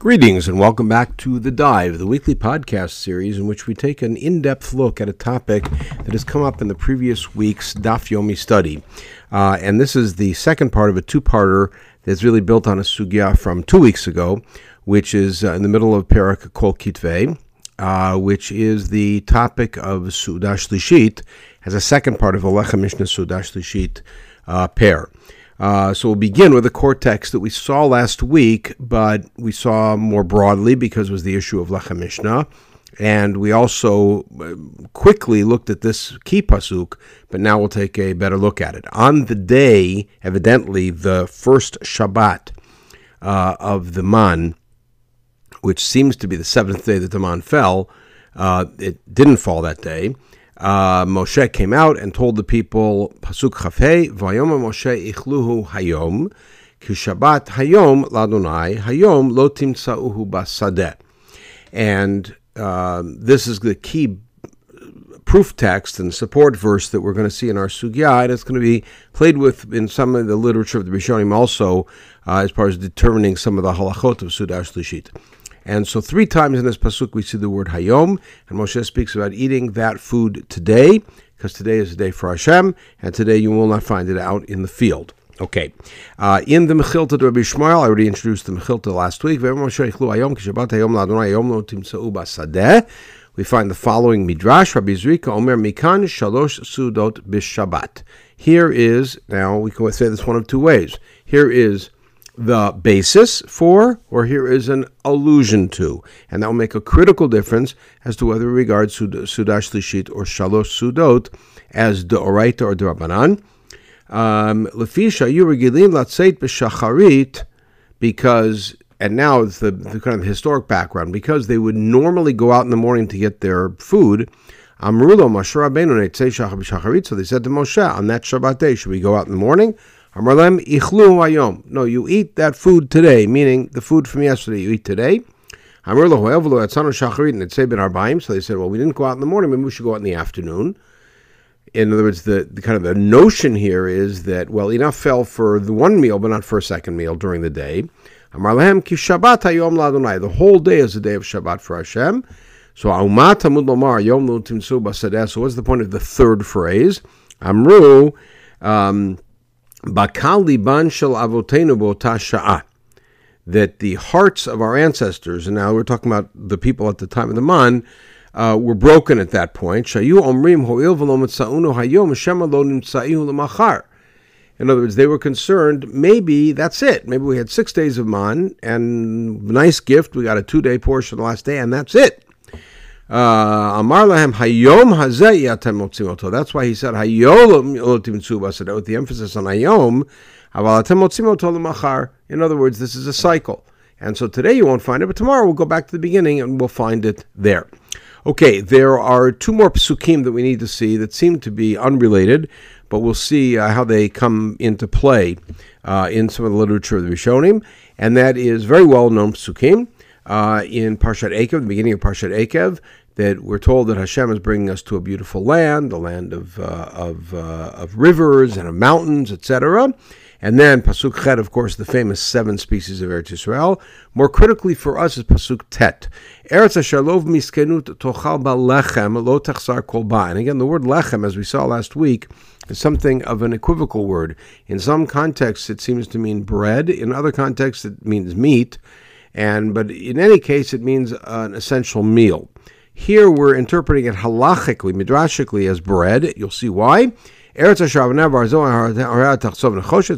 Greetings and welcome back to The Dive, the weekly podcast series in which we take an in depth look at a topic that has come up in the previous week's Daf Yomi study. Uh, and this is the second part of a two parter that's really built on a sugya from two weeks ago, which is uh, in the middle of Perak Kol Kitvei, uh, which is the topic of Sudash Lishit, as a second part of Alecha Mishnah Sudash Lishit uh, pair. Uh, so we'll begin with the core text that we saw last week, but we saw more broadly because it was the issue of Lechem Mishnah. And we also uh, quickly looked at this key pasuk, but now we'll take a better look at it. On the day, evidently, the first Shabbat uh, of the man, which seems to be the seventh day that the man fell, uh, it didn't fall that day uh, Moshe came out and told the people, Pasuk Chafei, Vayom Moshe Ichluhu Hayom, Ki Shabbat Hayom Ladonai, Hayom Lotim Timtsauhu Basadeh. And uh, this is the key proof text and support verse that we're going to see in our sugya, and it's going to be played with in some of the literature of the Rishonim also, uh, as far as determining some of the halachot of Sudash Lishit. And so three times in this pasuk we see the word hayom, and Moshe speaks about eating that food today, because today is the day for Hashem, and today you will not find it out in the field. Okay, uh, in the Mechilta to Rabbi Shmuel, I already introduced the Mechilta last week. We find the following midrash: Rabbi Zrika Omer Mikan Shalosh Sudot Bishabat. Here is now we can say this one of two ways. Here is the basis for, or here is an allusion to. And that will make a critical difference as to whether we regard Sudash Lishit or Shalosh Sudot as Deoraita or Derabanan. Um, Lefisha, you regilim latzeit b'shacharit, because, and now it's the, the kind of historic background, because they would normally go out in the morning to get their food. Amrulo Moshe Rabbeinu So they said to Moshe on that Shabbat day, should we go out in the morning? Hayom. No, you eat that food today, meaning the food from yesterday you eat today. Shacharit and arbaim. So they said, well, we didn't go out in the morning, maybe we should go out in the afternoon. In other words, the, the kind of the notion here is that well, enough fell for the one meal, but not for a second meal during the day. The whole day is the day of Shabbat for Hashem. So So what's the point of the third phrase? Amru. Um, Bakal liban shel avotenu. That the hearts of our ancestors, and now we're talking about the people at the time of the man, uh, were broken at that point. Shayu omrim ho'il hayom lemachar. In other words, they were concerned, maybe that's it. Maybe we had six days of man, and nice gift, we got a two day portion the last day, and that's it. Uh, hayom. That's why he said hayom lotim tzuba with the emphasis on hayom. In other words, this is a cycle. And so today you won't find it, but tomorrow we'll go back to the beginning and we'll find it there. Okay, there are two more psukim that we need to see that seem to be unrelated, but we'll see uh, how they come into play uh, in some of the literature of the Rishonim, and that is very well known psukim. Uh, in Parshat Ekev, the beginning of Parshat Ekev, that we're told that Hashem is bringing us to a beautiful land, the land of uh, of, uh, of rivers and of mountains, etc. And then Pasuk Chet, of course, the famous seven species of Eretz Yisrael. More critically for us is Pasuk Tet. Eretz Hashalov miskenut tochal lechem lo techsar kol And again, the word lechem, as we saw last week, is something of an equivocal word. In some contexts, it seems to mean bread. In other contexts, it means meat. And but in any case, it means an essential meal. Here we're interpreting it halachically, midrashically as bread. You'll see why. Eretz Hashav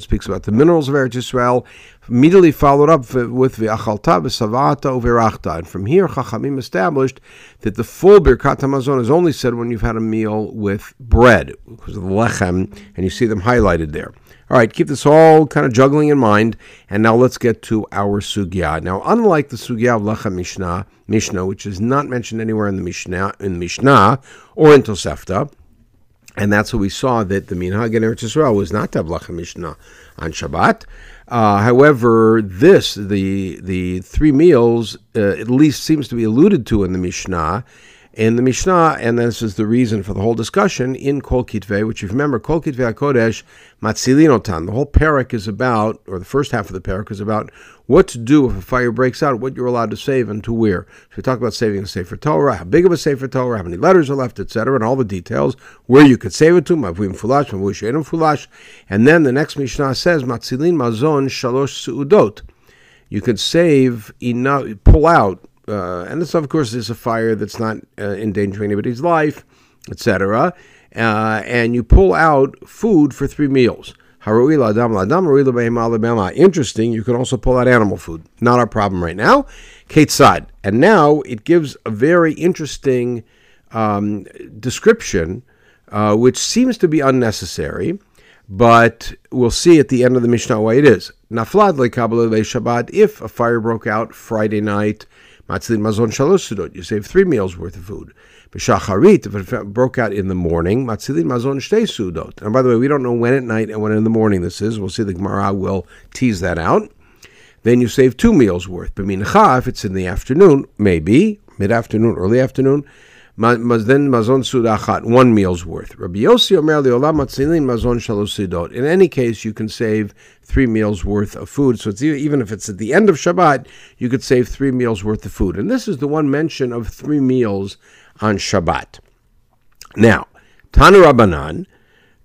speaks about the minerals of Eretz Yisrael, immediately followed up with V'achalta v'savata u'virachta. And from here, Chachamim established that the full Birkat Hamazon is only said when you've had a meal with bread, because of the lechem, and you see them highlighted there. All right, keep this all kind of juggling in mind. And now let's get to our sugya. Now, unlike the sugya of Lechem Mishnah, Mishnah, which is not mentioned anywhere in the Mishnah, in Mishnah or in Tosefta, and that's what we saw that the minhag in Eretz Yisrael was not to have Lechem Mishnah on Shabbat. Uh, however, this the the three meals uh, at least seems to be alluded to in the Mishnah in the Mishnah, and this is the reason for the whole discussion in Kol Kitvei, which if you remember, Kol Kitvei HaKodesh Matzilinotan. The whole parak is about, or the first half of the parak is about what to do if a fire breaks out, what you're allowed to save and to where. So we talk about saving a Sefer Torah, how big of a Sefer Torah, how many letters are left, etc., and all the details, where you could save it to, Mavim Fulash, Mavush Fulash. And then the next Mishnah says, Matzilin Mazon Shalosh Su'udot. You could save enough, pull out uh, and this, of course, is a fire that's not uh, endangering anybody's life, etc. Uh, and you pull out food for three meals. Interesting. You can also pull out animal food. Not our problem right now. Ketzad. And now it gives a very interesting um, description, uh, which seems to be unnecessary, but we'll see at the end of the Mishnah why it is. Naflad le Shabbat. If a fire broke out Friday night Matzilin mazon shalosh. You save three meals worth of food. B'shacharit, if it broke out in the morning, matzilin mazon shtei sudot. And by the way, we don't know when at night and when in the morning this is. We'll see the Gemara will tease that out. Then you save two meals worth. B'mincha, if it's in the afternoon, maybe mid-afternoon, early afternoon, then mazon sudachat, one meal's worth. Rabbi Yossi omer li'olam matzilin mazon shalosidot. In any case, you can save three meals worth of food. So it's even if it's at the end of Shabbat, you could save three meals worth of food. And this is the one mention of three meals on Shabbat. Now, Tana Rabbanan,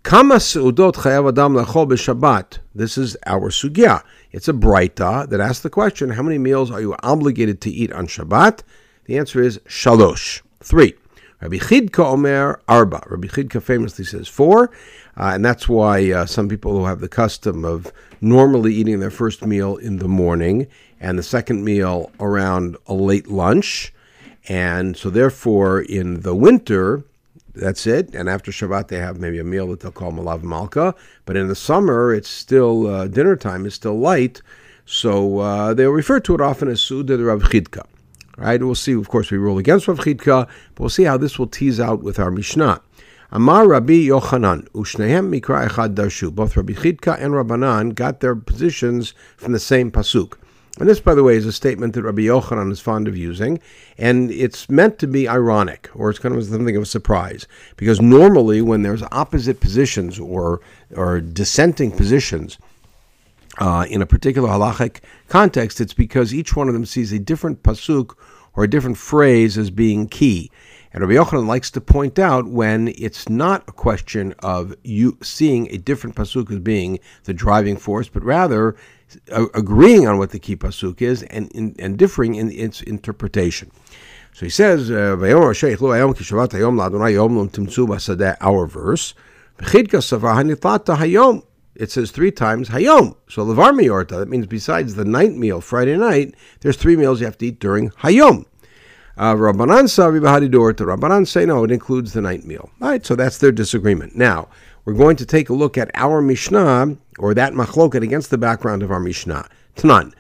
Kama seudot chayav adam lachol b'Shabbat. This is our sugya. It's a brayta that asks the question: How many meals are you obligated to eat on Shabbat? The answer is shalosh. Three. Rabbi Chidka Omer Arba. Rabbi Chidka famously says four, uh, and that's why uh, some people who have the custom of normally eating their first meal in the morning and the second meal around a late lunch, and so therefore in the winter that's it. And after Shabbat, they have maybe a meal that they'll call Melaveh Malka. But in the summer, it's still uh, dinner time is still light, so uh, they'll refer to it often as Suda Rav Chidka. Right? We'll see. Of course, we rule against Rav Chidka, but we'll see how this will tease out with our Mishnah. Amar Rabbi Yochanan, Ushnehem Mikra Echad Darshu. Both Rabbi Chidka and Rabbanan got their positions from the same pasuk. And this, by the way, is a statement that Rabbi Yochanan is fond of using, and it's meant to be ironic, or it's kind of something of a surprise, because normally when there's opposite positions or or dissenting positions, uh, in a particular halachic context, it's because each one of them sees a different pasuk or a different phrase as being key. And Rabbi Yochanan likes to point out when it's not a question of you seeing a different pasuk as being the driving force, but rather agreeing on what the key pasuk is and, in, and differing in its interpretation. So he says, uh, our verse, it says three times Hayom. So Levar Miyorta, that means besides the night meal, Friday night, there's three meals you have to eat during Hayom. Uh, Rabbanan Savi Bahadidorta. Rabbanan say no, it includes the night meal. All right, so that's their disagreement. Now, we're going to take a look at our Mishnah, or that machloket against the background of our Mishnah. Tanan.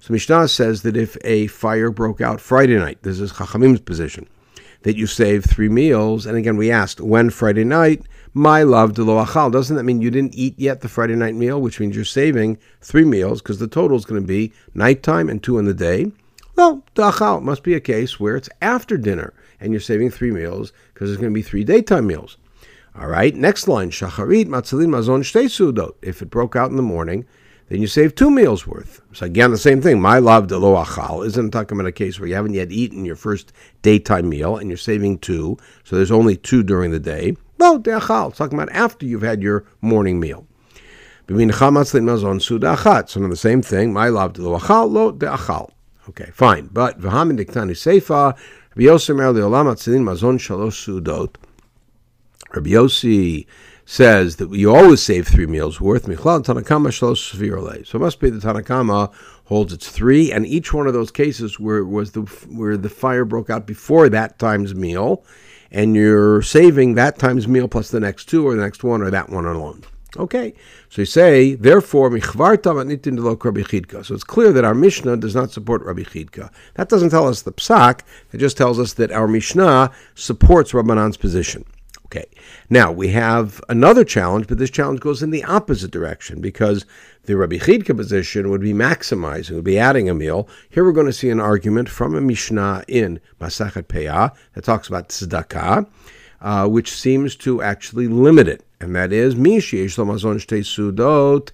So Mishnah says that if a fire broke out Friday night, this is Chachamim's position that you save three meals. And again, we asked when Friday night, my love de lo achal. Doesn't that mean you didn't eat yet the Friday night meal, which means you're saving three meals because the total is going to be nighttime and two in the day? Well, achal must be a case where it's after dinner and you're saving three meals because there's going to be three daytime meals. All right, next line, shacharit matzalin mazon shtei sudot. If it broke out in the morning, then you save two meals worth. So again, the same thing. My love lo achal isn't talking about a case where you haven't yet eaten your first daytime meal and you're saving two, so there's only two during the day. Well, de achal, talking about after you've had your morning meal. So now the same thing. My love lo achal, lo de achal. Okay, fine. But v'hamin diktani seifa, Rabbi Yossi mer le'olam atzilin mazon shalosh sudot. Rabbi Yossi says that you always save three meals worth. So it must be the Tanakama holds its three, and each one of those cases where was the where the fire broke out before that time's meal, and you're saving that time's meal plus the next two or the next one or that one alone. Okay, so you say, therefore, So it's clear that our Mishnah does not support Rabbi Chidka. That doesn't tell us the psak, it just tells us that our Mishnah supports Rabbanan's position. Okay. Now we have another challenge, but this challenge goes in the opposite direction because the Rabbi Chidka position would be maximizing, would be adding a meal. Here we're going to see an argument from a Mishnah in Masachet Peah that talks about tzedakah, uh, which seems to actually limit it, and that is Sudot.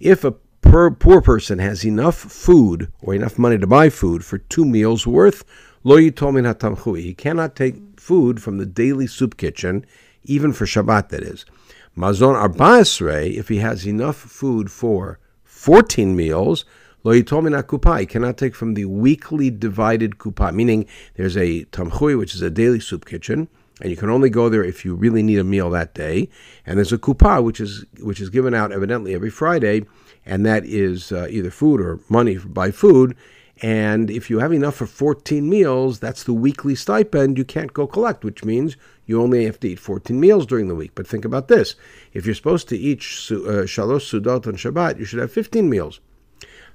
If a per, poor person has enough food or enough money to buy food for two meals worth, lo yitomin hatamchui. He cannot take food from the daily soup kitchen, even for Shabbat, that is. Mazon arba'esrei, if he has enough food for 14 meals, lo yitomina kupa, he cannot take from the weekly divided kupa, meaning there's a tamchui, which is a daily soup kitchen, and you can only go there if you really need a meal that day. And there's a kupa, which is which is given out evidently every Friday, and that is uh, either food or money by food. And if you have enough for 14 meals, that's the weekly stipend you can't go collect, which means you only have to eat 14 meals during the week. But think about this. If you're supposed to eat uh, shalosh sudot on Shabbat, you should have 15 meals.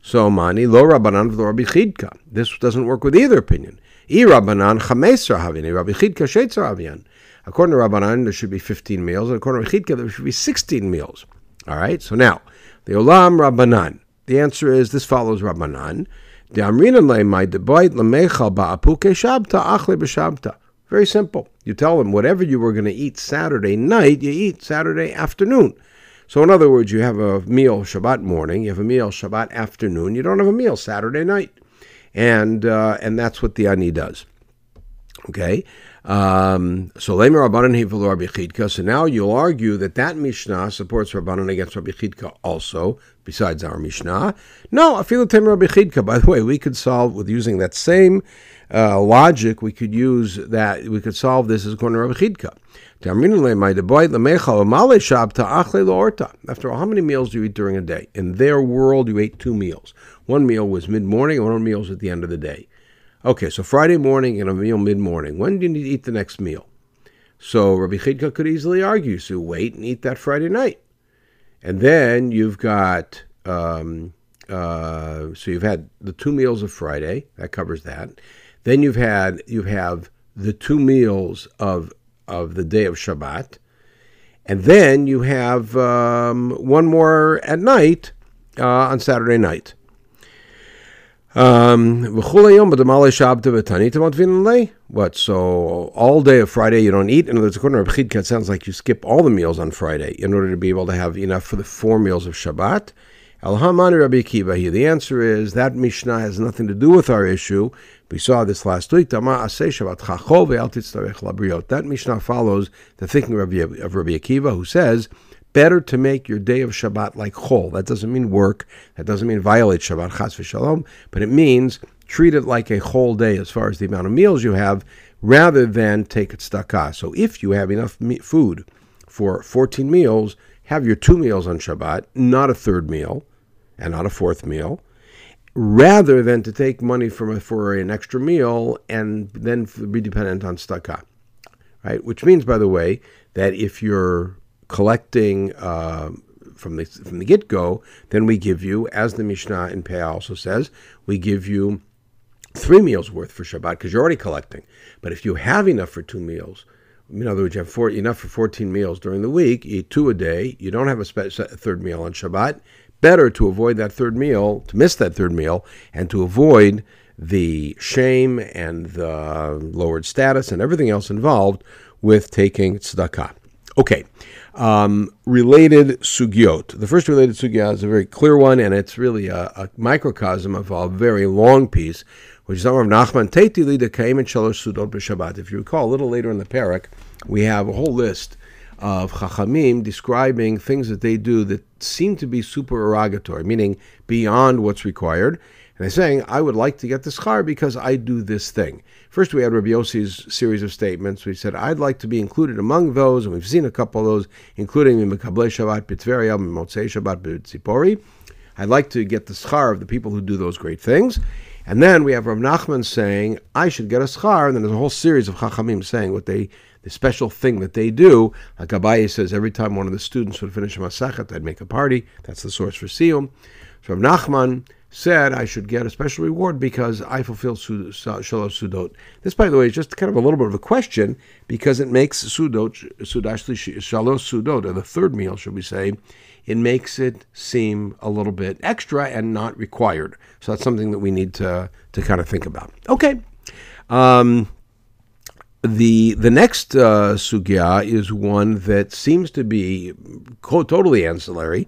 So mani lo rabbanan v'lo rabbi chidka. This doesn't work with either opinion. I rabbanan chamesra havin, rabbi chidka. According to rabbanan, there should be 15 meals, and according to chidka, there should be 16 meals. All right. So now the olam rabbanan. The answer is this follows rabbanan. Very simple. You tell them whatever you were going to eat Saturday night, you eat Saturday afternoon. So, in other words, you have a meal Shabbat morning, you have a meal Shabbat afternoon, you don't have a meal Saturday night. And, uh, and that's what the ani does. Okay? Um, so So now you'll argue that that Mishnah supports Rabbanan against Rabbi Chidka also, besides our Mishnah. No, I feel Tem Rabbi Chidka. By the way, we could solve with using that same uh, logic. We could use that. We could solve this as according to Rabbi Chidka. After all, how many meals do you eat during a day? In their world, you ate two meals. One meal was mid morning, and one meal was at the end of the day. Okay, so Friday morning and a meal mid morning. When do you need to eat the next meal? So Rabbi Chidka could easily argue, so wait and eat that Friday night. And then you've got, um, uh, so you've had the two meals of Friday, that covers that. Then you've had, you have the two meals of, of the day of Shabbat. And then you have um, one more at night uh, on Saturday night. Um, what? So all day of Friday you don't eat. In other words, according to it sounds like you skip all the meals on Friday in order to be able to have enough for the four meals of Shabbat. Alhamani Rabbi Akiva here. The answer is that Mishnah has nothing to do with our issue. We saw this last week. That Mishnah follows the thinking of Rabbi Akiva, who says better to make your day of Shabbat like chol. That doesn't mean work. That doesn't mean violate Shabbat, chas v'shalom. But it means treat it like a whole day as far as the amount of meals you have, rather than take it tzedakah. So if you have enough food for 14 meals, have your two meals on Shabbat, not a third meal, and not a fourth meal, rather than to take money from a, for an extra meal and then be dependent on tzedakah. Right? Which means, by the way, that if you're collecting uh, from the from the get go, then we give you, as the Mishnah in Peah also says, we give you three meals worth for Shabbat because you're already collecting. But if you have enough for two meals, in other words, you have four, enough for 14 meals during the week, eat two a day, you don't have a spe- third meal on Shabbat, better to avoid that third meal, to miss that third meal, and to avoid the shame and the lowered status and everything else involved with taking tzedakah. Okay, um, related sugyot. The first related sugya is a very clear one, and it's really a, a microcosm of a very long piece, which is Amar Nachman Teiti Lida Kaim and Shalosh Sudot b'Shabbat. If you recall, a little later in the parak, we have a whole list of Chachamim describing things that they do that seem to be supererogatory, meaning beyond what's required. And they're saying, I would like to get the schar because I do this thing. First, we had Rabbi Yossi's series of statements. We said, I'd like to be included among those, and we've seen a couple of those, including Mekable Shabbat B'Tveria, Motzei Shabbat B'Tzipori. I'd like to get the schar of the people who do those great things. And then we have Rav Nachman saying, I should get a schar. And then there's a whole series of Chachamim saying what they, the special thing that they do. Like Abaye says, every time one of the students would finish a Masachet, I'd make a party. That's the source for Siyum. So Rav Nachman said I should get a special reward because I fulfilled Shalosh Sudot. This, by the way, is just kind of a little bit of a question because it makes Sudot, Sudash Shalosh Sudot, or the third meal, should we say, it makes it seem a little bit extra and not required. So that's something that we need to, to kind of think about. Okay. Um, the the next uh, sugya is one that seems to be totally ancillary,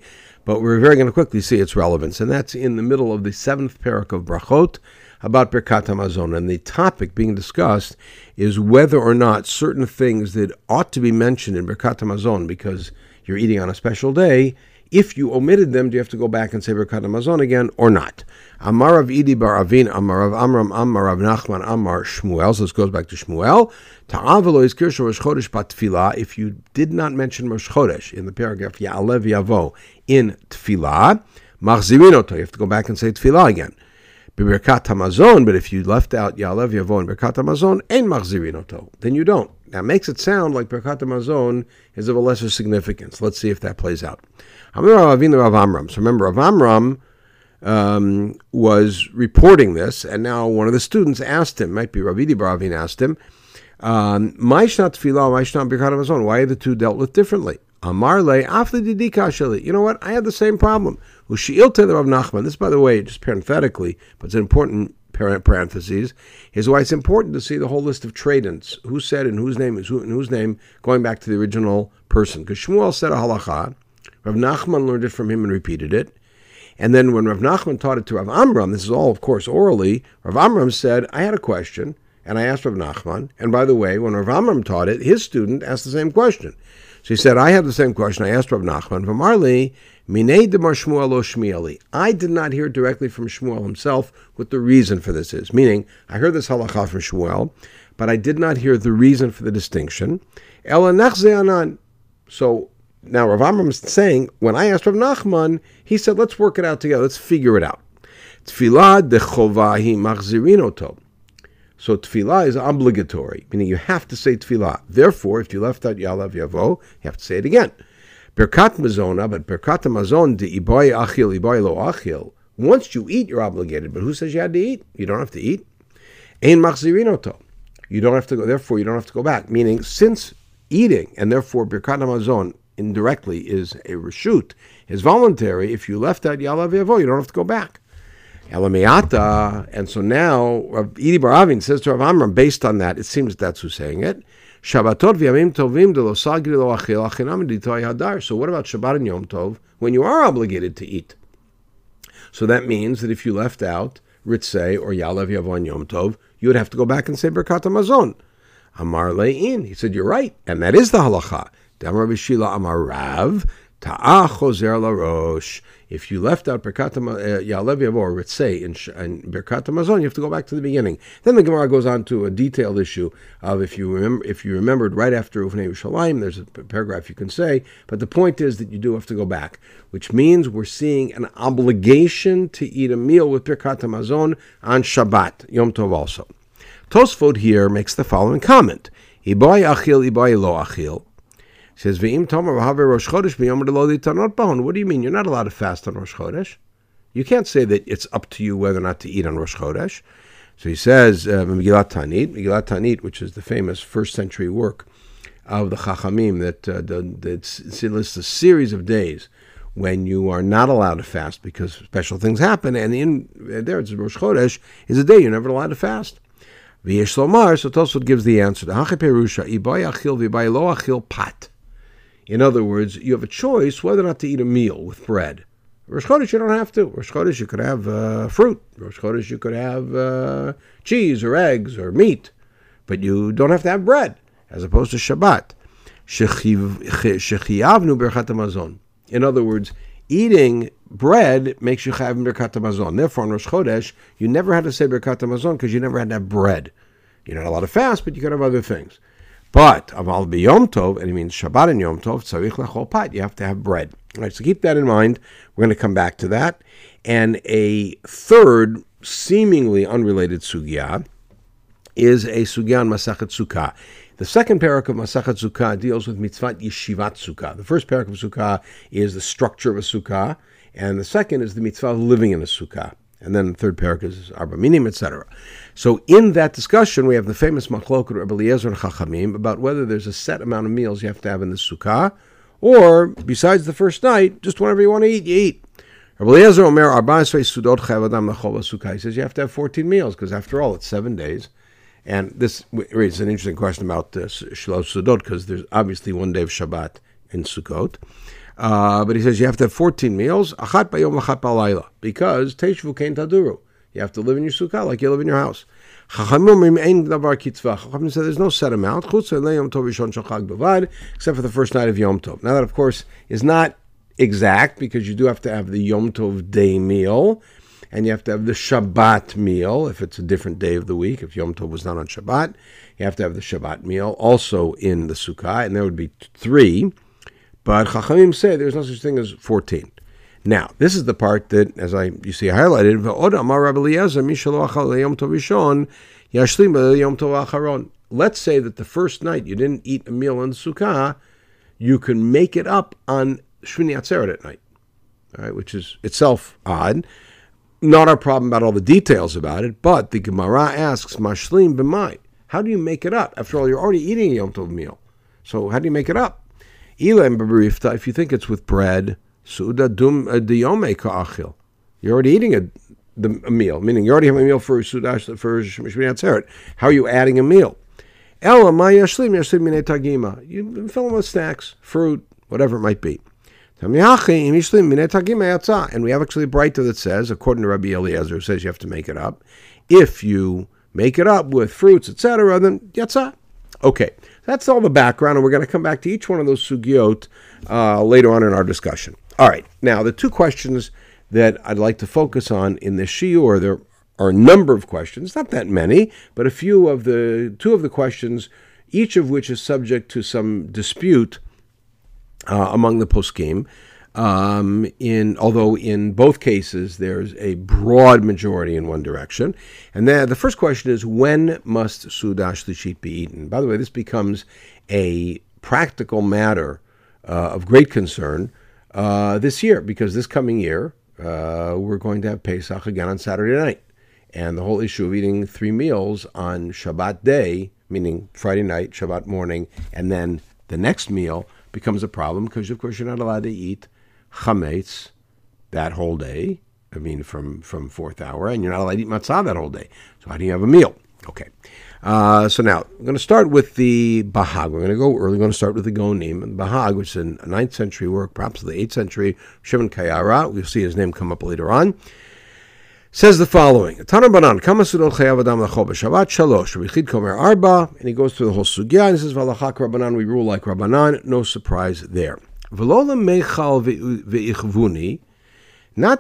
but we're very going to quickly see its relevance, and that's in the middle of the seventh parak of Brachot about Birkat Hamazon, and the topic being discussed is whether or not certain things that ought to be mentioned in Birkat Hamazon because you're eating on a special day if you omitted them, do you have to go back and say Birkat Hamazon again or not? Amar Rav Idi Bar Avin, Amar Rav Amram, Amar Rav Nachman, Amar Shmuel. So this goes back to Shmuel. Ta'avelo is Kirsha Rosh Chodesh Batfilah. If you did not mention Rosh Chodesh in the paragraph Ya'alev Yavo in Tfilah, Machzirinoto. You have to go back and say Tfilah again. Birkat Hamazon, but if you left out Ya'alev Yavo and Birkat Hamazon, and Machzirinoto, then you don't. That makes it sound like Birkat Hamazon is of a lesser significance. Let's see if that plays out. So remember, Rav Amram um, was reporting this, and now one of the students asked him, might be Rav Idi Bar Avin asked him, Maishnat um, why are the two dealt with differently? Amarle, afli You know what? I had the same problem. Ushiil the Rav Nachman. This, by the way, just parenthetically, but it's an important parentheses, is why it's important to see the whole list of tradents. Who said and whose name is who and whose name, going back to the original person. Because Shmuel said a halacha, Rav Nachman learned it from him and repeated it. And then when Rav Nachman taught it to Rav Amram, this is all, of course, orally, Rav Amram said, I had a question, and I asked Rav Nachman. And by the way, when Rav Amram taught it, his student asked the same question. So he said, I had the same question. I asked Rav Nachman. From Arli, O. I did not hear directly from Shmuel himself what the reason for this is. Meaning, I heard this halacha from Shmuel, but I did not hear the reason for the distinction. So now Rav Amram is saying, when I asked Rav Nachman, he said, let's work it out together. Let's figure it out. So tefillah is obligatory, meaning you have to say tefillah. Therefore, if you left out Yalav Yavo, you have to say it again. Birkat Mazona, but Birkat Mazon de iboy achil, iboy lo achil. Once you eat, you're obligated. But who says you had to eat? You don't have to eat. Ein machzirinoto. You don't have to go. Therefore, you don't have to go back. Meaning, since eating and therefore Birkat Mazon indirectly is a reshut, is voluntary. If you left out Yalav Yavo, you don't have to go back. Elamiata, and so now Idi Bar Avin says to Rav Amram, based on that, it seems that's who's saying it. Shabbatot v'yamim tovim de lo sagri lo achil achinam hadar. So what about Shabbat and Yom Tov when you are obligated to eat? So that means that if you left out Ritzei or Yalav Yavon Yom Tov, you would have to go back and say Birkat Hamazon. Amar Le'in. He said, you're right. And that is the halacha. Damar Bishila Amar Rav. Ta'ah chozer larosh. If you left out Birkat uh, Ya'alev Yavo or Ritzei in, in Birkat you have to go back to the beginning. Then the Gemara goes on to a detailed issue of if you remember if you remembered right after Ufnei Yerushalayim, there's a paragraph you can say, but the point is that you do have to go back, which means we're seeing an obligation to eat a meal with Birkat Hamazon on Shabbat, Yom Tov also. Tosfot here makes the following comment. Ibai achil, ibai lo achil says, V'im tomer Rosh Chodesh What do you mean? You're not allowed to fast on Rosh Chodesh. You can't say that it's up to you whether or not to eat on Rosh Chodesh. So he says, uh, Tanit, Megillat Taanit, which is the famous first century work of the Chachamim, that, uh, that lists a series of days when you are not allowed to fast because special things happen. And in there, it's Rosh Chodesh, is a day you're never allowed to fast. V'yesh Lomar, so Tosfot gives the answer. Achil pat. In other words, you have a choice whether or not to eat a meal with bread. Rosh Chodesh, you don't have to. Rosh Chodesh, you could have uh, fruit. Rosh Chodesh, you could have uh, cheese or eggs or meat. But you don't have to have bread, as opposed to Shabbat. In other words, eating bread makes you have Birkat. Therefore, on Rosh Chodesh, you never had to say Birkat Hamazon because you never had to have bread. You're not allowed to fast, but you could have other things. But aval b'yom tov, and it means Shabbat and Yom Tov, tzarich lechol. You have to have bread. All right, so keep that in mind. We're going to come back to that. And a third, seemingly unrelated sugya, is a sugya on Masachet Sukkah. The second parak of Masachet Sukkah deals with mitzvah yeshivat sukkah. The first parak of sukkah is the structure of a sukkah, and the second is the mitzvah of living in a sukkah. And then the third parak is Arba Minim, etc. So in that discussion, we have the famous Machlok Rabbi Eliezer Chachamim about whether there's a set amount of meals you have to have in the Sukkah, or besides the first night, just whenever you want to eat, you eat. Rabbi Eliezer Omer Arba Sudot Chavadam Sukkah. He says you have to have 14 meals because after all, it's seven days. And this raises an interesting question about uh, Shalosh Sudot because there's obviously one day of Shabbat in Sukkot. Uh, but he says you have to have 14 meals, achat bayom achat balayla, because teishvu kein taduru. You have to live in your sukkah like you live in your house. Chachamim said there's no set amount, except for the first night of Yom Tov. Now that, of course, is not exact because you do have to have the Yom Tov day meal, and you have to have the Shabbat meal if it's a different day of the week. If Yom Tov was not on Shabbat, you have to have the Shabbat meal also in the Sukkah, and there would be three. But Chachamim say there's no such thing as 14. Now, this is the part that, as I you see highlighted, Let's say that the first night you didn't eat a meal in Sukkah, you can make it up on Shmini Atzeret at night, all right, which is itself odd. Not our problem about all the details about it, but the Gemara asks, Mashlim b'mai, how do you make it up? After all, you're already eating a Yom Tov meal. So how do you make it up? Elam if you think it's with bread, suda dum diyome ka'achil. You're already eating a, the, a meal, meaning you already have a meal for sudash for shmini atzeret. How are you adding a meal? Ella ma yashlim yashlim mine tagima. You fill them with snacks, fruit, whatever it might be. And we have actually a brighter that says, according to Rabbi Eliezer, who says you have to make it up. If you make it up with fruits, etc., then yatsa. Okay, that's all the background, and we're going to come back to each one of those sugyot uh, later on in our discussion. All right, now the two questions that I'd like to focus on in this shiur, there are a number of questions, not that many, but a few of the two of the questions, each of which is subject to some dispute uh, among the poskim. Um, in although in both cases there's a broad majority in one direction, and then the first question is when must sudash lishit be eaten? By the way, this becomes a practical matter uh, of great concern uh, this year because this coming year uh, we're going to have Pesach again on Saturday night, and the whole issue of eating three meals on Shabbat day, meaning Friday night, Shabbat morning, and then the next meal becomes a problem because of course you're not allowed to eat chametz that whole day. I mean, from from fourth hour, and you're not allowed to eat matzah that whole day. So how do you have a meal? Okay. Uh, so now I'm going to start with the Bahag. We're going to go early. We're going to start with the Geonim. And Bahag, which is a 9th century work, perhaps the 8th century, Shimon Kayara. We'll see his name come up later on. Says the following: Tanabanan Kama Sudot Chayav Adam Lachol B'Shabbat Shalosh Rebichid Komer Arba, and he goes through the whole sugya and he says Valachak Rabbanan. We rule like Rabbanan. No surprise there. Not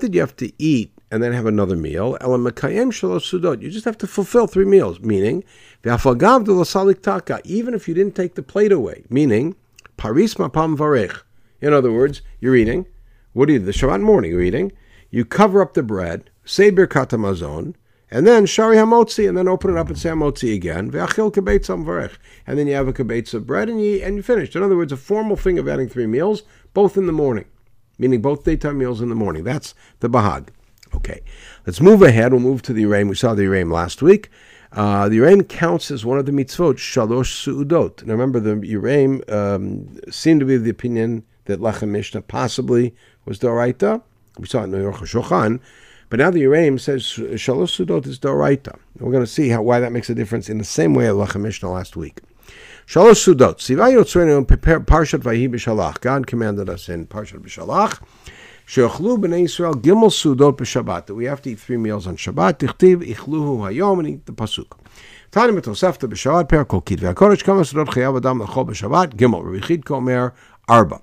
that you have to eat and then have another meal. You just have to fulfill three meals, meaning, even if you didn't take the plate away, meaning, paris varech. In other words, you're eating. What do you? The Shabbat morning, you're eating. You cover up the bread, say birkat hamazon, and then shari hamotzi, and then open it up and say hamotzi again. Ve'achil kebetzam varech, and then you have a kibetz of bread, and you and you finished. In other words, a formal thing of adding three meals, both in the morning, meaning both daytime meals in the morning. That's the bahag. Okay, let's move ahead. We'll move to the Yereim. We saw the Yereim last week. Uh, the Yereim counts as one of the mitzvot, shalosh su'udot. Now remember, the Yereim um, seemed to be of the opinion that Lechem Mishnah possibly was Doraita. We saw it in the Aruch HaShulchan. But now the Yereim says Shalosh Sudot is Doraita. We're going to see how why that makes a difference in the same way as Lechem Mishnah last week. Shalosh Yotzrenu Parshat Vayi B'Shalach. God commanded us in Parshat B'Shalach. She'ochlu b'nei Yisrael gimel sudot b'Shabbat. That we have to eat three meals on Shabbat. Tichtiv ichluhu hayom and eat the pasuk. Tani mitosefta b'Shabbat per kol kid ve'akodesh kama sudot chayav adam l'chol b'Shabbat. Gimel. Revichid komer arba.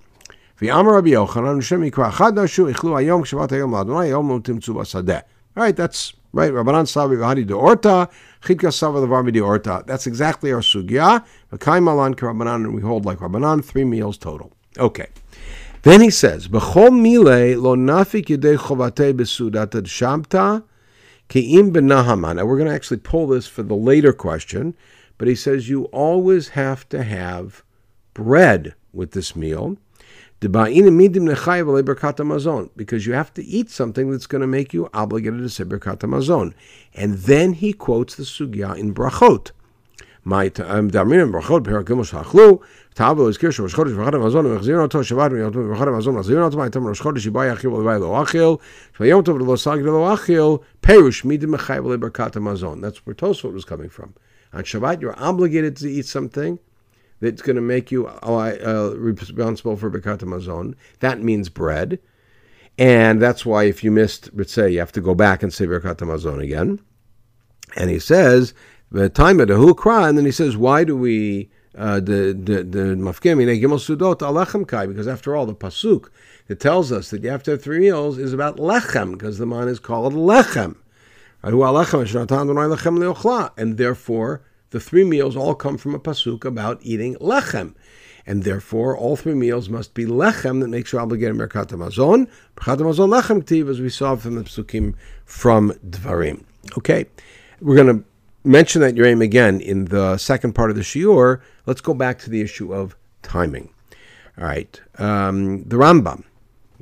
V'yamar Rabbi Yochanan, Hashem yikra chadashu ichlu hayom kshavat hayom l'adonai hayom lo timtzu b'sadeh. All right, that's right. Rabbanan Savi v'hadi de orta, chidka sava levarmi de orta. That's exactly our sugya. V'kai malan Rabbanan, and we hold like Rabbanan, three meals total. Okay. Then he says, B'chol mile lo nafik yedei chovate b'sudat ad shamta ke'im b'nahaman. Now we're going to actually pull this for the later question, but he says you always have to have bread with this meal. Because you have to eat something that's going to make you obligated to say Birkat. And then he quotes the Sugya in Brachot my time da mir bachot per kemo shachlu tavo is kirsh rosh chodesh vachad mazon mechzir oto shavad mi oto vachad mazon mechzir oto my time rosh chodesh ba yachil ba lo achil vayom tov lo sag lo achil perush mid mechayv le berkat mazon that's where tosfot was coming from on shabbat you're obligated to eat something that's going to make you uh, responsible for berkat mazon that means bread and that's why if you missed say you have to go back and say berkat mazon again and he says the Hukra, and then he says, why do we uh, the the the mafkim gimel sudot alechem kai because after all the pasuk that tells us that you have to have three meals is about lechem because the man is called lechem, and therefore the three meals all come from a pasuk about eating lechem. And therefore, all three meals must be lechem that makes you obligated merkat hamazon. Merkat hamazon lechem ktiv, as we saw from the psukim from Dvarim. Okay, we're going to mention that Yerim again in the second part of the shiur. Let's go back to the issue of timing. All right, um, the Rambam.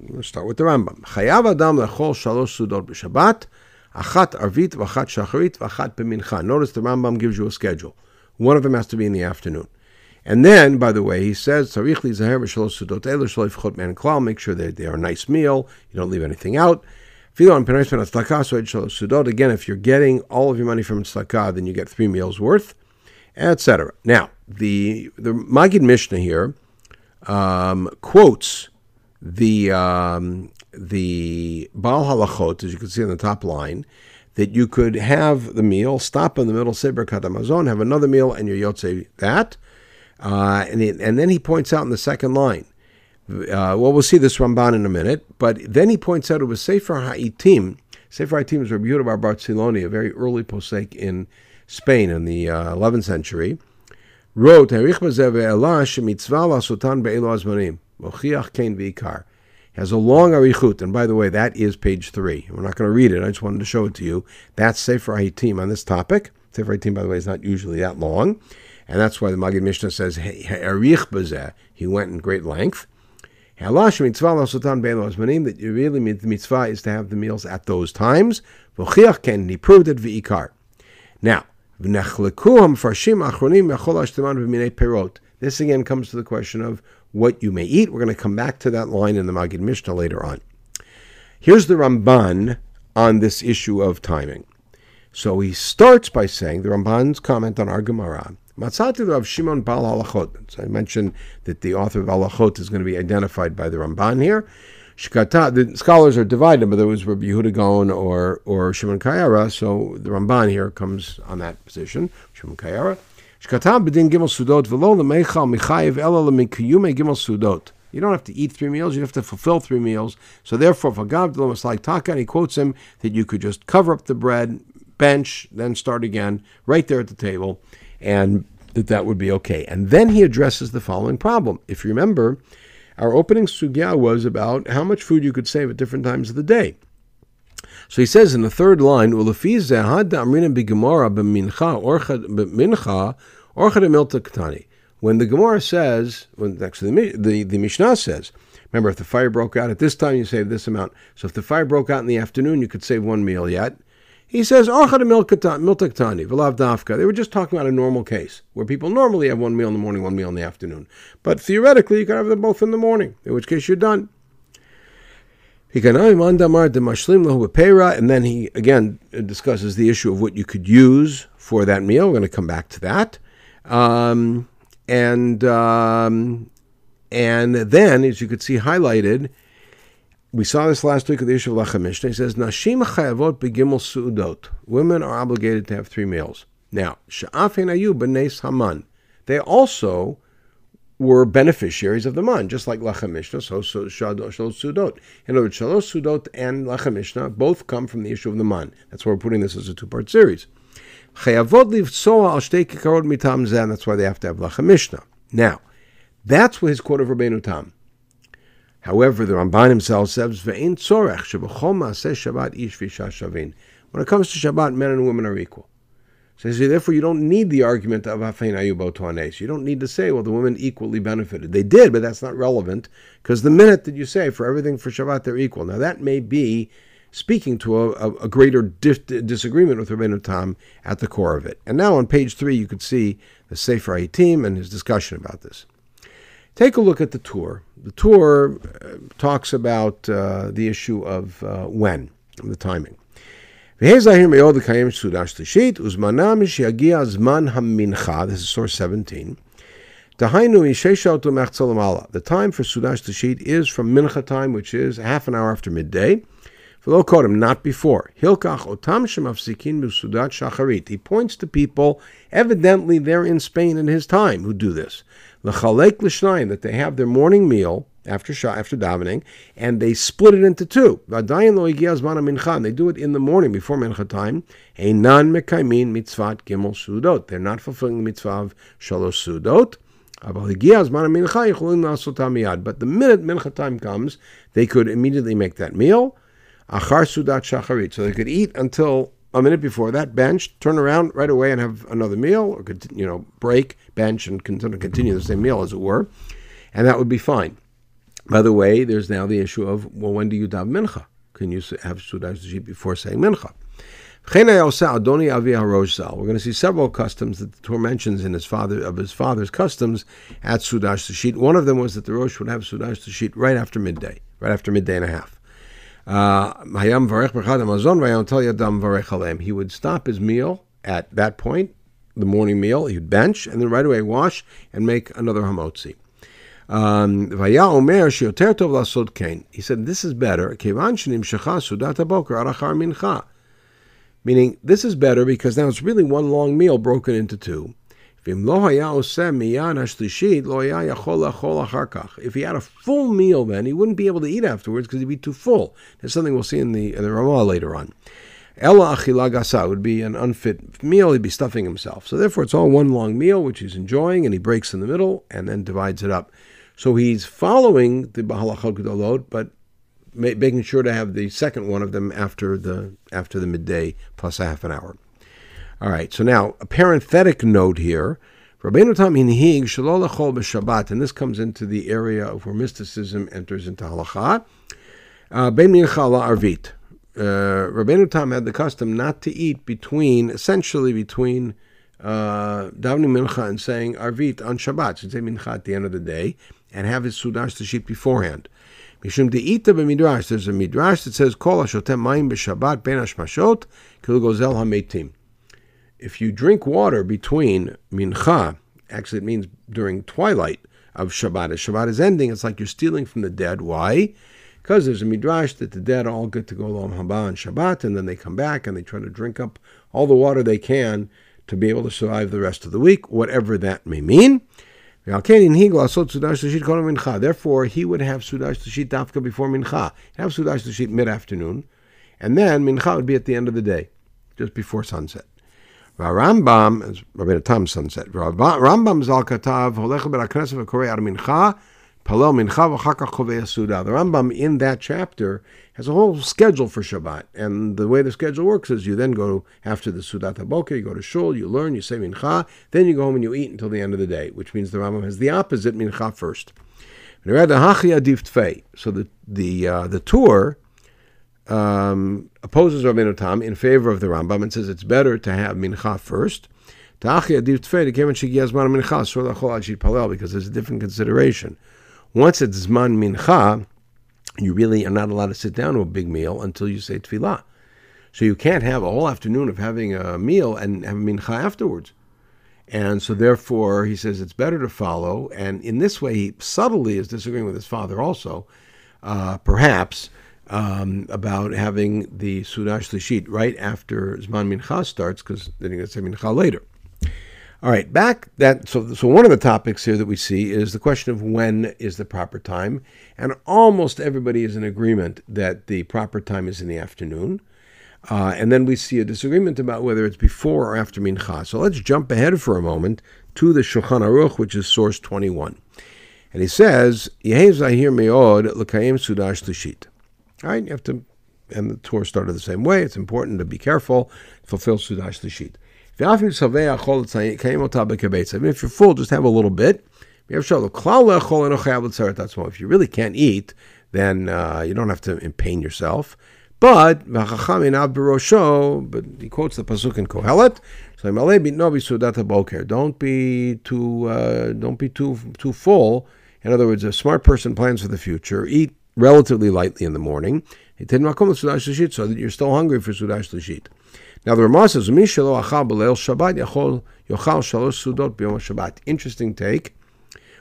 Let's start with the Rambam. Chayav adam lechol shalosh sudot b'Shabbat. Achat arvit v'achat shacharit v'achat b'mincha. Notice the Rambam gives you a schedule. One of them has to be in the afternoon. And then, by the way, he says, Make sure that they are a nice meal. You don't leave anything out. Again, if you're getting all of your money from tzedakah, then you get three meals worth, etc. Now, the the Magid Mishnah here um, quotes the um, the Baal Halachot, as you can see on the top line, that you could have the meal, stop in the middle, say Hamazon, have another meal, and you're yotze that. Uh, and, it, and then he points out in the second line, uh, well, we'll see this Ramban in a minute, but then he points out it was Sefer Ha'itim. Sefer Ha'itim is Rabbi Yehuda Bar Bartziloni, a very early posek in Spain in the uh, 11th century, wrote, has a long arichut, and by the way, that is page three. We're not going to read it. I just wanted to show it to you. That's Sefer Ha'itim on this topic. Sefer Ha'itim, by the way, is not usually that long, and that's why the Magid Mishnah says he went in great length. Halash mitzvah sultan that you really mean the mitzvah is to have the meals at those times. V'chiach ken he proved it v'ikar. Now, this again comes to the question of what you may eat. We're going to come back to that line in the Magid Mishnah later on. Here's the Ramban on this issue of timing. So he starts by saying the Ramban's comment on our Gemara. Matzati Rav Shimon Bal Halachot. So I mentioned that the author of Halachot is going to be identified by the Ramban here. Shkata, the scholars are divided, whether it was Rabbi Yehuda Gaon or, or Shimon Kayara, so the Ramban here comes on that position, Shimon Kayara. Shkatam b'din gimel sudot v'lo l'meichal michayev ela l'minkiyume gimel sudot. You don't have to eat three meals, you have to fulfill three meals. So therefore, Dlomas like Taka, he quotes him that you could just cover up the bread, bench, then start again, right there at the table, and that that would be okay. And then he addresses the following problem. If you remember, our opening sugya was about how much food you could save at different times of the day. So he says in the third line, when the Gemara says, when actually the, the, the Mishnah says, remember if the fire broke out at this time, you save this amount. So if the fire broke out in the afternoon, you could save one meal yet. He says, They were just talking about a normal case where people normally have one meal in the morning, one meal in the afternoon. But theoretically, you could have them both in the morning, in which case you're done. And then he again discusses the issue of what you could use for that meal. We're going to come back to that. Um, and um, and then, as you could see highlighted, we saw this last week with the issue of Lechem Mishnah. He says, Nashim chayavot begimel su'udot. Women are obligated to have three meals. Now, sha'afin ayu b'neis haman. They also were beneficiaries of the man, just like Lechem Mishnah, so, so Shalosh Sudot. In other words, Shalosh and Lechem Mishnah both come from the issue of the man. That's why we're putting this as a two-part series. Chayavod livtsoa al shtei kikarot mitam zeh, that's why they have to have Lechem Mishnah. Now, that's what his quote of Rabbeinu Tam. However, the Ramban himself says, Ve'in tzorech Shabbat. When it comes to Shabbat, men and women are equal. So therefore, you don't need the argument of Hafein You don't need to say, well, the women equally benefited. They did, but that's not relevant because the minute that you say for everything for Shabbat, they're equal. Now, that may be speaking to a, a, a greater disagreement with Rabbeinu Tam at the core of it. And now on page three, you could see the Sefer Haitim and his discussion about this. Take a look at the Tur. The Tur uh, talks about uh, the issue of uh, when, the timing. This is source 17. The time for Sudash Tashit is from Mincha time, which is half an hour after midday. Not before. He points to people, evidently they're in Spain in his time, who do this. L'chalek l'shnayim, that they have their morning meal after after davening, and they split it into two. They do it in the morning before mincha time. Einan mekaymin mitzvat gimel sudot. They're not fulfilling the mitzvah of shalosh sudot. But the minute mincha time comes, they could immediately make that meal. Achar Sudat Shacharit. So they could eat until a minute before that, bench, turn around right away and have another meal, or you know, break, bench, and continue the same meal, as it were, and that would be fine. By the way, there's now the issue of well, when do you daven mincha? Can you have sudat shit before saying mincha? We're going to see several customs that the Tur mentions in his father of his father's customs at Sudash Tashit. One of them was that the Rosh would have Sudash Tashit right after midday, right after midday and a half. Uh, he would stop his meal at that point, the morning meal. He'd bench and then right away wash and make another hamotzi. Um, he said, This is better. Meaning, this is better because now it's really one long meal broken into two. If he had a full meal then, he wouldn't be able to eat afterwards because he'd be too full. That's something we'll see in the, the Ramah later on. Ella achila would be an unfit meal, he'd be stuffing himself. So therefore it's all one long meal, which he's enjoying, and he breaks in the middle and then divides it up. So he's following the Baal Halachot Gedolot, but making sure to have the second one of them after the after the midday plus a half an hour. All right, so now a parenthetic note here. Rabbeinu Tam Hinhig Shalol B'Shabbat, and this comes into the area of where mysticism enters into halacha. Uh, ben Mincha Arvit. Uh, Rabbeinu Tam had the custom not to eat between, essentially between uh, davening mincha and saying arvit on Shabbat. Should say mincha at the end of the day and have his sudash to sheet beforehand. Mishum de'ita b'midrash. There's a midrash that says kol hashotem mayim b'Shabbat ben hashmashot kil gozel hametim if you drink water between mincha, actually it means during twilight of Shabbat, as Shabbat is ending, it's like you're stealing from the dead. Why? Because there's a midrash that the dead all get to go Olam Haba on Shabbat, and then they come back and they try to drink up all the water they can to be able to survive the rest of the week, whatever that may mean. Therefore, he would have Sudash Tashit Dafka before Mincha. Have Sudash Tashit mid afternoon, and then Mincha would be at the end of the day, just before sunset. Rambam, Tam said, Rambam zal katav holech berakneset v'korei ar mincha, palel mincha v'chakach chovei suda. The Rambam in that chapter has a whole schedule for Shabbat, and the way the schedule works is you then go after the Sudat HaBoker, you go to Shul, you learn, you say mincha, then you go home and you eat until the end of the day, which means the Rambam has the opposite mincha first. So the the uh, the Tur um, opposes Rabbeinu Tam in favor of the Rambam and says it's better to have mincha first. Because there's a different consideration. Once it's zman mincha, you really are not allowed to sit down to a big meal until you say tefillah. So you can't have a whole afternoon of having a meal and have mincha afterwards. And so therefore, he says it's better to follow. And in this way, he subtly is disagreeing with his father also, uh, perhaps, um, about having the Sudash Lishit right after Zman Mincha starts, because then you're going to say Mincha later. All right, back that so so one of the topics here that we see is the question of when is the proper time, and almost everybody is in agreement that the proper time is in the afternoon. Uh, and then we see a disagreement about whether it's before or after mincha. So let's jump ahead for a moment to the Shulchan Aruch, which is source 21. And he says, Yehe zahir meod l'kayim sudash lishit. Right, you have to, and the Tur started the same way. It's important to be careful, fulfill Sudash Lishit. Even if you're full, just have a little bit. If you really can't eat, then uh, you don't have to pain yourself. But but he quotes the pasuk in Kohelet. So don't be too uh, don't be too too full. In other words, a smart person plans for the future. Eat relatively lightly in the morning. So that you're still hungry for Sudash Lishit. Now the Ramah says, Shabbat. Interesting take,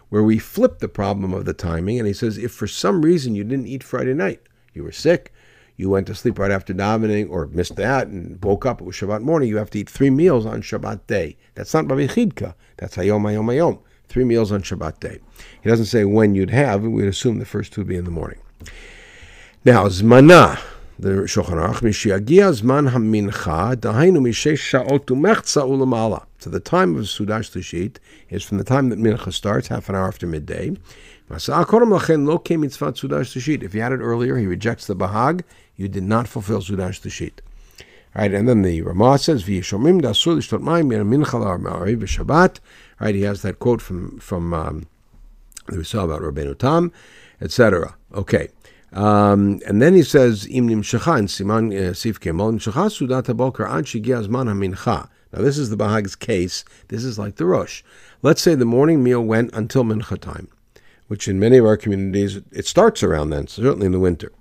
where we flip the problem of the timing, and he says, if for some reason you didn't eat Friday night, you were sick, you went to sleep right after davening, or missed that and woke up, it was Shabbat morning, you have to eat three meals on Shabbat day. That's not Babichidka. That's Hayom Hayom Hayom. Three meals on Shabbat day. He doesn't say when you'd have, we'd assume the first two would be in the morning. Now, Zmana, the Shulchan Aruch, Zman HaMincha, Dahainu Mishesh Sha'ot Umechza Ulamala. So the time of Sudash Lishit is from the time that Mincha starts, half an hour after midday. If you had it earlier, he rejects the Bahag, you did not fulfill Sudash Lishit. Right, and then the Ramah says, "V'yishomim dasur lishtot mayim min mincha la'armari b'Shabbat." Right, he has that quote from from um, that we saw about Rabbeinu Tam, etc. Okay, um, and then he says, "Im nimshacha in siman uh, sif kemol nimshacha sudat haboker ad shigia zman hamincha." Now this is the Bahag's case. This is like the Rosh. Let's say the morning meal went until mincha time, which in many of our communities it starts around then, certainly in the winter.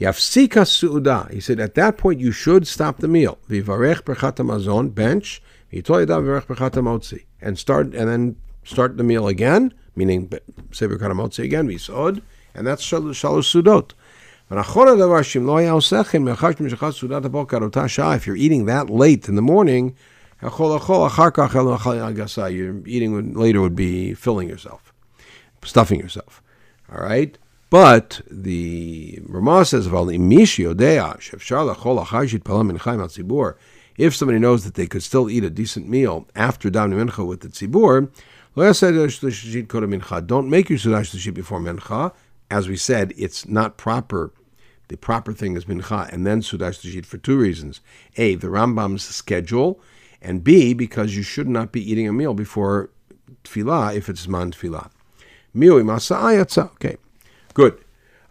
Yafsika su'uda. He said, at that point, you should stop the meal. Vivarech berchat mazon, bench, and start, and then start the meal again, meaning say berchat again, visod, and that's shalosh sudot. If you're eating that late in the morning, you're eating later would be filling yourself, stuffing yourself. All right? But the Ramah says, if somebody knows that they could still eat a decent meal after Davening Mincha with the Tzibur, don't make your Sudash Lashit before Mincha. As we said, it's not proper. The proper thing is Mincha and then Sudash Lashit for two reasons. A, the Rambam's schedule, and B, because you should not be eating a meal before Tfilah if it's Man Tfilah. Okay. Good.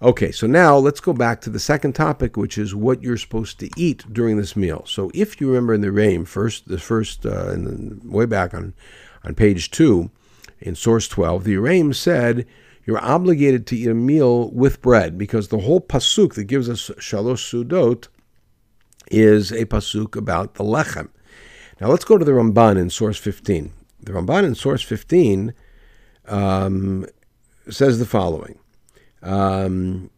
Okay, so now let's go back to the second topic, which is what you're supposed to eat during this meal. So, if you remember in the Yereim, first the first uh, in the, way back on on page two, in source twelve, the Yereim said you're obligated to eat a meal with bread because the whole pasuk that gives us shalosh sudot is a pasuk about the lechem. Now let's go to the Ramban in source fifteen. The Ramban in source fifteen um, says the following. Um,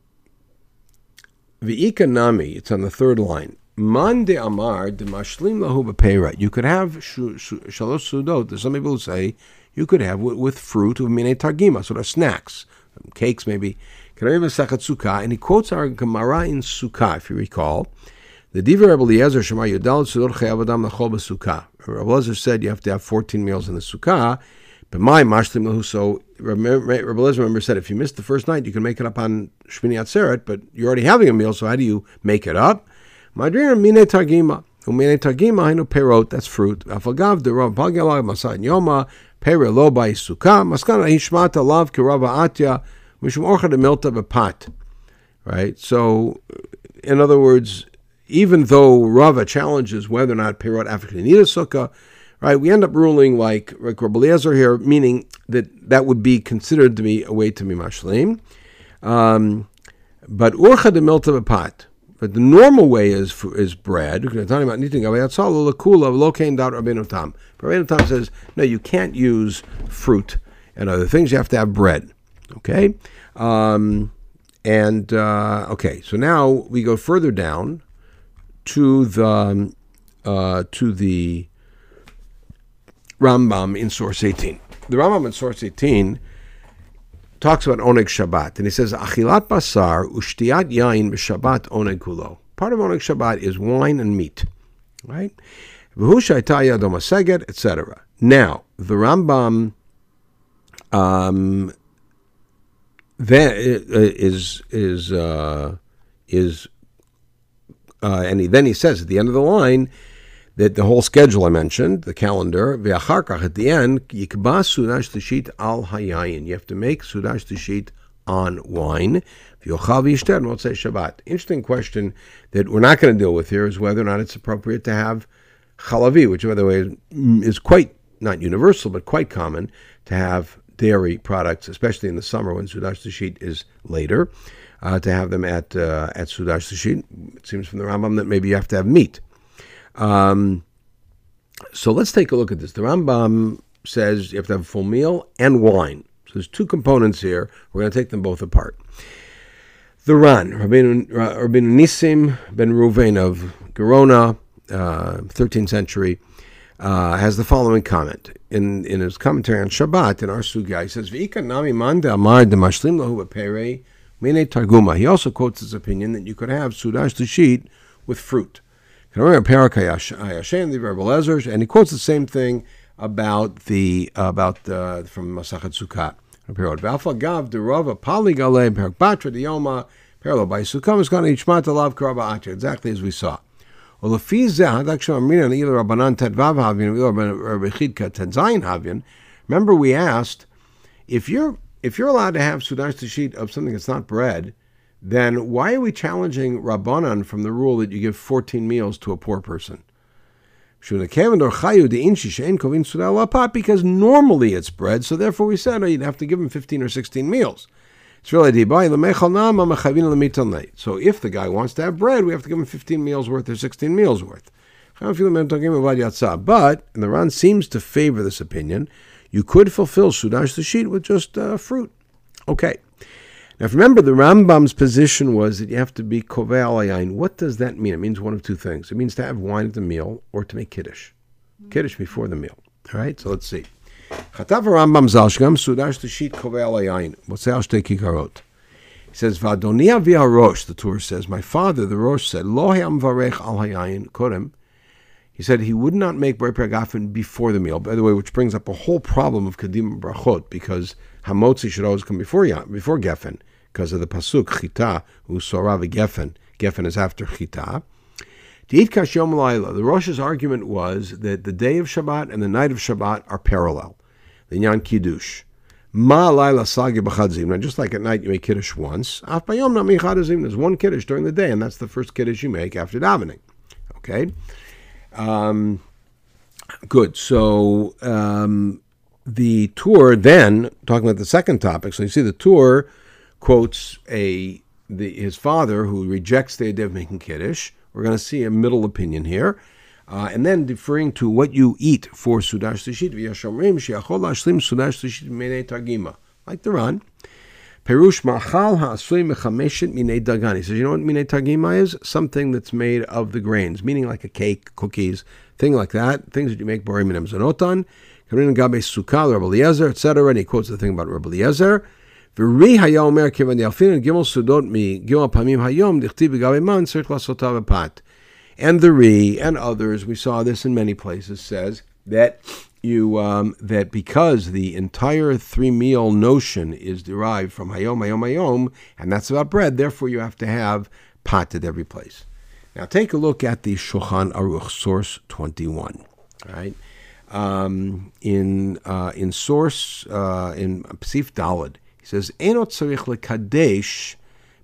V'ikanami, it's on the third line. Man de amar de mashlim lahu b'peira. You could have shalosh sudot. There's some people who say you could have with, with fruit of mine targima, sort of snacks, cakes maybe. And he quotes our Gemara in Sukkah, if you recall. The Diva Rebbe Eliezer Shema Yudal Sudot Chayav Adam Lachol B'Sukkah. Rebbe Eliezer said you have to have 14 meals in the Sukkah. But my mashlim lahu, so Rebbe Eliezer remember said if you missed the first night, you can make it up on Shmini Atzeret, but you're already having a meal, so how do you make it up? Madrina mine targima. Umine targima hainu perot, that's fruit. Afagav de rav pagelav masad yoma, pere lo by sukkah, maskana hishmata lav kirava atya, mishum orcha de milta bepat. Right? So, in other words, even though Rava challenges whether or not perot African need a sukkah, right? We end up ruling like like Rabbi here, meaning that that would be considered to be a way to be mashlim. Um, but urcha de milta pot. But the normal way is is bread. We're talking about anything. Rabbeinu Tam. Tam says no, you can't use fruit and other things. You have to have bread. Okay, um, and uh, okay. So now we go further down to the uh, to the Rambam in source 18. The Rambam in source 18 talks about Oneg Shabbat, and he says, Achilat basar ushtiat yain b'Shabbat oneg kulo. Part of Oneg Shabbat is wine and meat, right? etc. Now, the Rambam um, is is uh, is uh, and he, then he says at the end of the line that the whole schedule I mentioned, the calendar, ve'acharkach at the end, yikba sudash tishit al hayayin. You have to make sudash tishit on wine. V'yochal v'yishter motzei Shabbat. Interesting question that we're not going to deal with here is whether or not it's appropriate to have chalavi, which by the way is quite not universal but quite common to have dairy products, especially in the summer when sudash tishit is later. Uh, to have them at uh, at sudash tishit, it seems from the Rambam that maybe you have to have meat. Um, so let's take a look at this. The Rambam says you have to have a full meal and wine. So there's two components here. We're going to take them both apart. The Ran, Rabbeinu, Rabbeinu Nisim ben Ruvain of Gerona, uh, 13th century, uh, has the following comment in, in his commentary on Shabbat in our sugya. He says, "V'ika nami manda amar de mashlim lahu mene targuma." He also quotes his opinion that you could have sudash sheet with fruit. And he quotes the same thing about the about the, from Masachet Sukkot. Exactly as we saw. Remember, we asked if you're if you're allowed to have sudash sheet of something that's not bread, then why are we challenging Rabbanan from the rule that you give 14 meals to a poor person? Because normally it's bread, so therefore we said oh, you'd have to give him 15 or 16 meals. So if the guy wants to have bread, we have to give him 15 meals worth or 16 meals worth. But, and the Ran seems to favor this opinion, you could fulfill Sudash the sheet with just uh, fruit. Okay. Now, remember, the Rambam's position was that you have to be kovei alayin. What does that mean? It means one of two things. It means to have wine at the meal or to make kiddush. Mm. Kiddush before the meal. All right, so let's see. Chatav Rambam Zalshgam Sudash Tashit kovei alayin. What's Alshtei Kikarot? He says, Vadonia via Rosh, the Tur says, My father, the Rosh, said, Lo ham varech al hayayin kodem. He said he would not make ber gafen before the meal. By the way, which brings up a whole problem of kadim brachot, because Hamotzi should always come before before Geffen because of the pasuk Chita Usorav Geffen. Geffen is after Chita. Deitkash Yom Laila. The Rosh's argument was that the day of Shabbat and the night of Shabbat are parallel. The Nyan Kiddush. Ma laila sagi b'chadzim. just like at night you make kiddush once. Af bayom na michadzim. There's one kiddush during the day, and that's the first kiddush you make after davening. Okay. Um, good. So um, the Tur then talking about the second topic. So you see, the Tur quotes a the, his father who rejects the idea of making kiddush. We're going to see a middle opinion here. Uh, and then deferring to what you eat for Sudash Tishit, V'yashomrim she'achol hashlim Sudash Tishit minei tagima, like the Ran. Perush machal ha'asui mechameshet minei dagan. He says, you know what minei tagima is? Something that's made of the grains, meaning like a cake, cookies, thing like that, things that you make borim and zanotan. Karin Gabe Sukkah, Rabbi Eliezer, etc. And he quotes the thing about Rabbi Eliezer. ורי היה אומר, כיוון דאפינן גימל סודות מגימל פעמים היום, דכתיב בגבי מן, צריך לעשותה בפת. And the Re and others, we saw this in many places, says that you um, that because the entire three meal notion is derived from hayom hayom hayom, and that's about bread, therefore you have to have pot at every place. Now take a look at the Shulchan Aruch, source 21. All right um, in uh, in source uh, in Psif Dalad. He says, "Enot tzarich lekadesh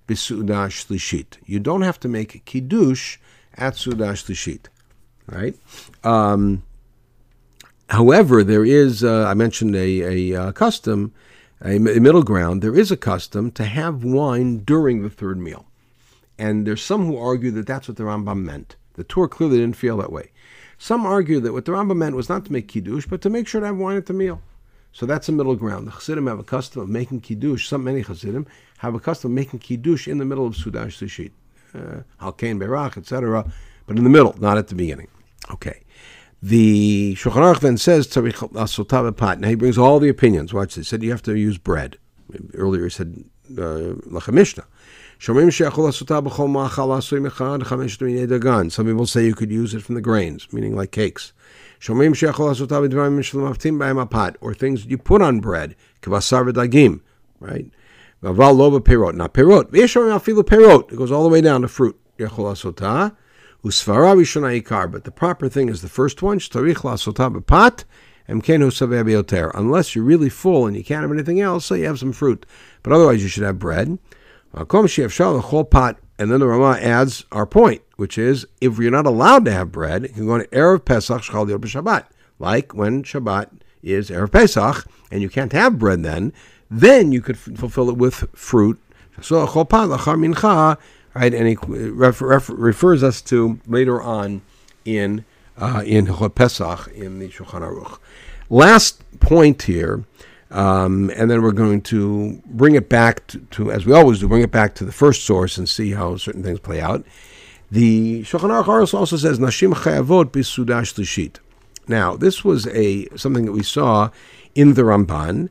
b'suda shlishit." You don't have to make kiddush at suda shlishit, right? Um, however, there is uh, I mentioned a, a uh, custom, a, a middle ground. There is a custom to have wine during the third meal, and there's some who argue that that's what the Rambam meant. The Tur clearly didn't feel that way. Some argue that what the Rambam meant was not to make kiddush, but to make sure to have wine at the meal. So that's a middle ground. The Chassidim have a custom of making kiddush. Some many Chassidim have a custom of making kiddush in the middle of Sudash Sushit, uh, Berach, etc., but in the middle, not at the beginning. Okay. The Shulchan Aruch then says pot. Now he brings all the opinions. Watch this. He said you have to use bread. Earlier he said uh. Some people say you could use it from the grains, meaning like cakes. Or things you put on bread, right? Not perot. It goes all the way down to fruit. But the proper thing is the first one, Unless you're really full and you can't have anything else, so you have some fruit. But otherwise, you should have bread. And then the Rama adds our point, which is if you're not allowed to have bread, you can go on Erev Pesach Shchal Shabbat. Like when Shabbat is Erev Pesach, and you can't have bread then, then you could f- fulfill it with fruit. So Mincha, right? And he refer, refer, refers us to later on in uh, in Pesach in the Shulchan Aruch. Last point here, um, and then we're going to bring it back to, to, as we always do, bring it back to the first source and see how certain things play out. The Shulchan Aruch also says Nashim Chayavot Bisudash Lishit. Now, this was a something that we saw in the Ramban,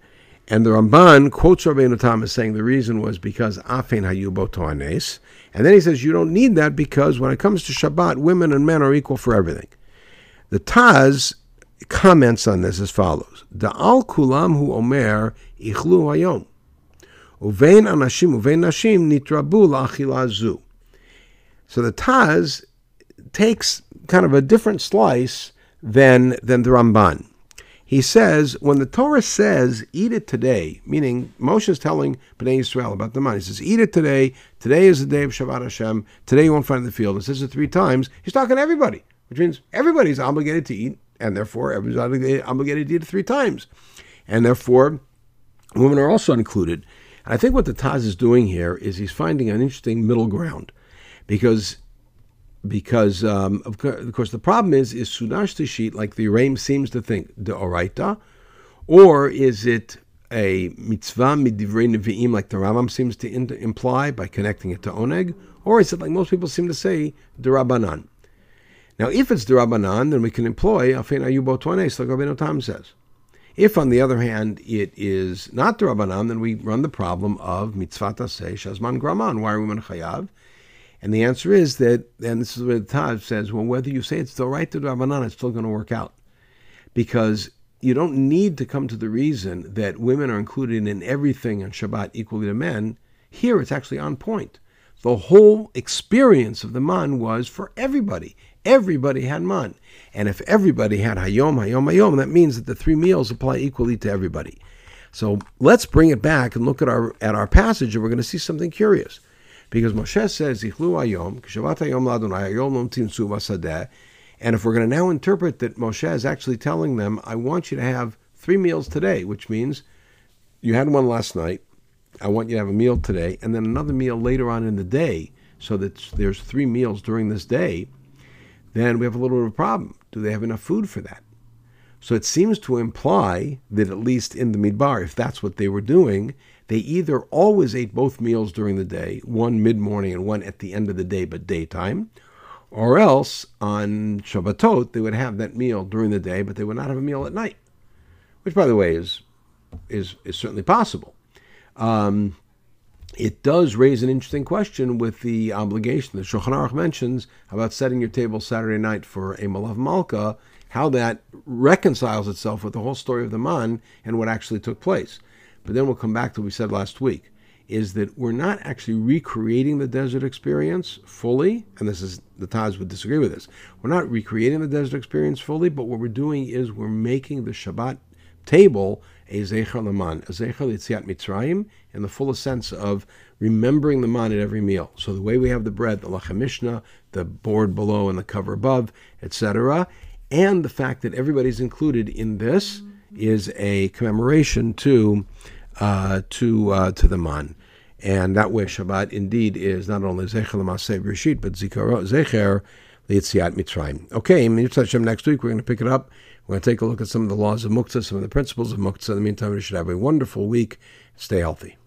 and the Ramban quotes Rabbeinu Tam as saying the reason was because Afen Hayubo Toanes, and then he says you don't need that because when it comes to Shabbat, women and men are equal for everything. The Taz comments on this as follows: Da'al kulam hu omer ichlu hayom, uvein anashim uvein nashim nitrabu zu. So the Taz takes kind of a different slice than than the Ramban. He says when the Torah says "eat it today," meaning Moshe is telling Bnei Israel about the man. He says, "Eat it today. Today is the day of Shabbat Hashem. Today you won't find in the field." He says it three times. He's talking to everybody, which means everybody's obligated to eat, and therefore everybody's obligated to eat it three times, and therefore women are also included. And I think what the Taz is doing here is he's finding an interesting middle ground, because because um, of, course the problem is is Sudash Tishit like the Ram seems to think the Oraita, or is it a mitzvah midivrei nevi'im like the Rambam seems to in- imply by connecting it to oneg, or is it like most people seem to say derabanan? Now, if it's derabanan, then we can employ afin ayubo toanes like Rabbeinu Tam says. If, on the other hand, it is not derabanan, then we run the problem of mitzvah taseh shazman graman. Why are we chayav? And the answer is that, and this is where the Taz says, well, whether you say it's the right to Rabbanan, it's still going to work out. Because you don't need to come to the reason that women are included in everything on Shabbat equally to men. Here it's actually on point. The whole experience of the man was for everybody. Everybody had man. And if everybody had Hayom, Hayom, Hayom, that means that the three meals apply equally to everybody. So let's bring it back and look at our at our passage, and we're going to see something curious. Because Moshe says, Ichlu Ayom, Kshavat Ayom Ladonai, Ayom Lom Tinsu Basadeh. And if we're going to now interpret that Moshe is actually telling them, I want you to have three meals today, which means you had one last night, I want you to have a meal today, and then another meal later on in the day, so that there's three meals during this day, then we have a little bit of a problem. Do they have enough food for that? So it seems to imply that at least in the Midbar, if that's what they were doing, they either always ate both meals during the day, one mid morning and one at the end of the day, but daytime, or else on Shabbatot they would have that meal during the day, but they would not have a meal at night, which, by the way, is is is certainly possible. Um, it does raise an interesting question with the obligation that Shulchan Aruch mentions about setting your table Saturday night for a Melaveh Malka, how that reconciles itself with the whole story of the man and what actually took place but then we'll come back to what we said last week, is that we're not actually recreating the desert experience fully, and this is the Taz would disagree with this. We're not recreating the desert experience fully, but what we're doing is we're making the Shabbat table a Zecher Laman, a Zecher Litziat Mitzrayim, in the fullest sense of remembering the man at every meal. So the way we have the bread, the Lachem the board below and the cover above, etc., and the fact that everybody's included in this is a commemoration to uh, to uh, to the man. And that way Shabbat indeed is not only Zecher L'Maseh Rishit, but Zecher L'Yitziat Mitzrayim. Okay, next week we're going to pick it up. We're going to take a look at some of the laws of Muktzah, some of the principles of Muktzah. In the meantime, we should have a wonderful week. Stay healthy.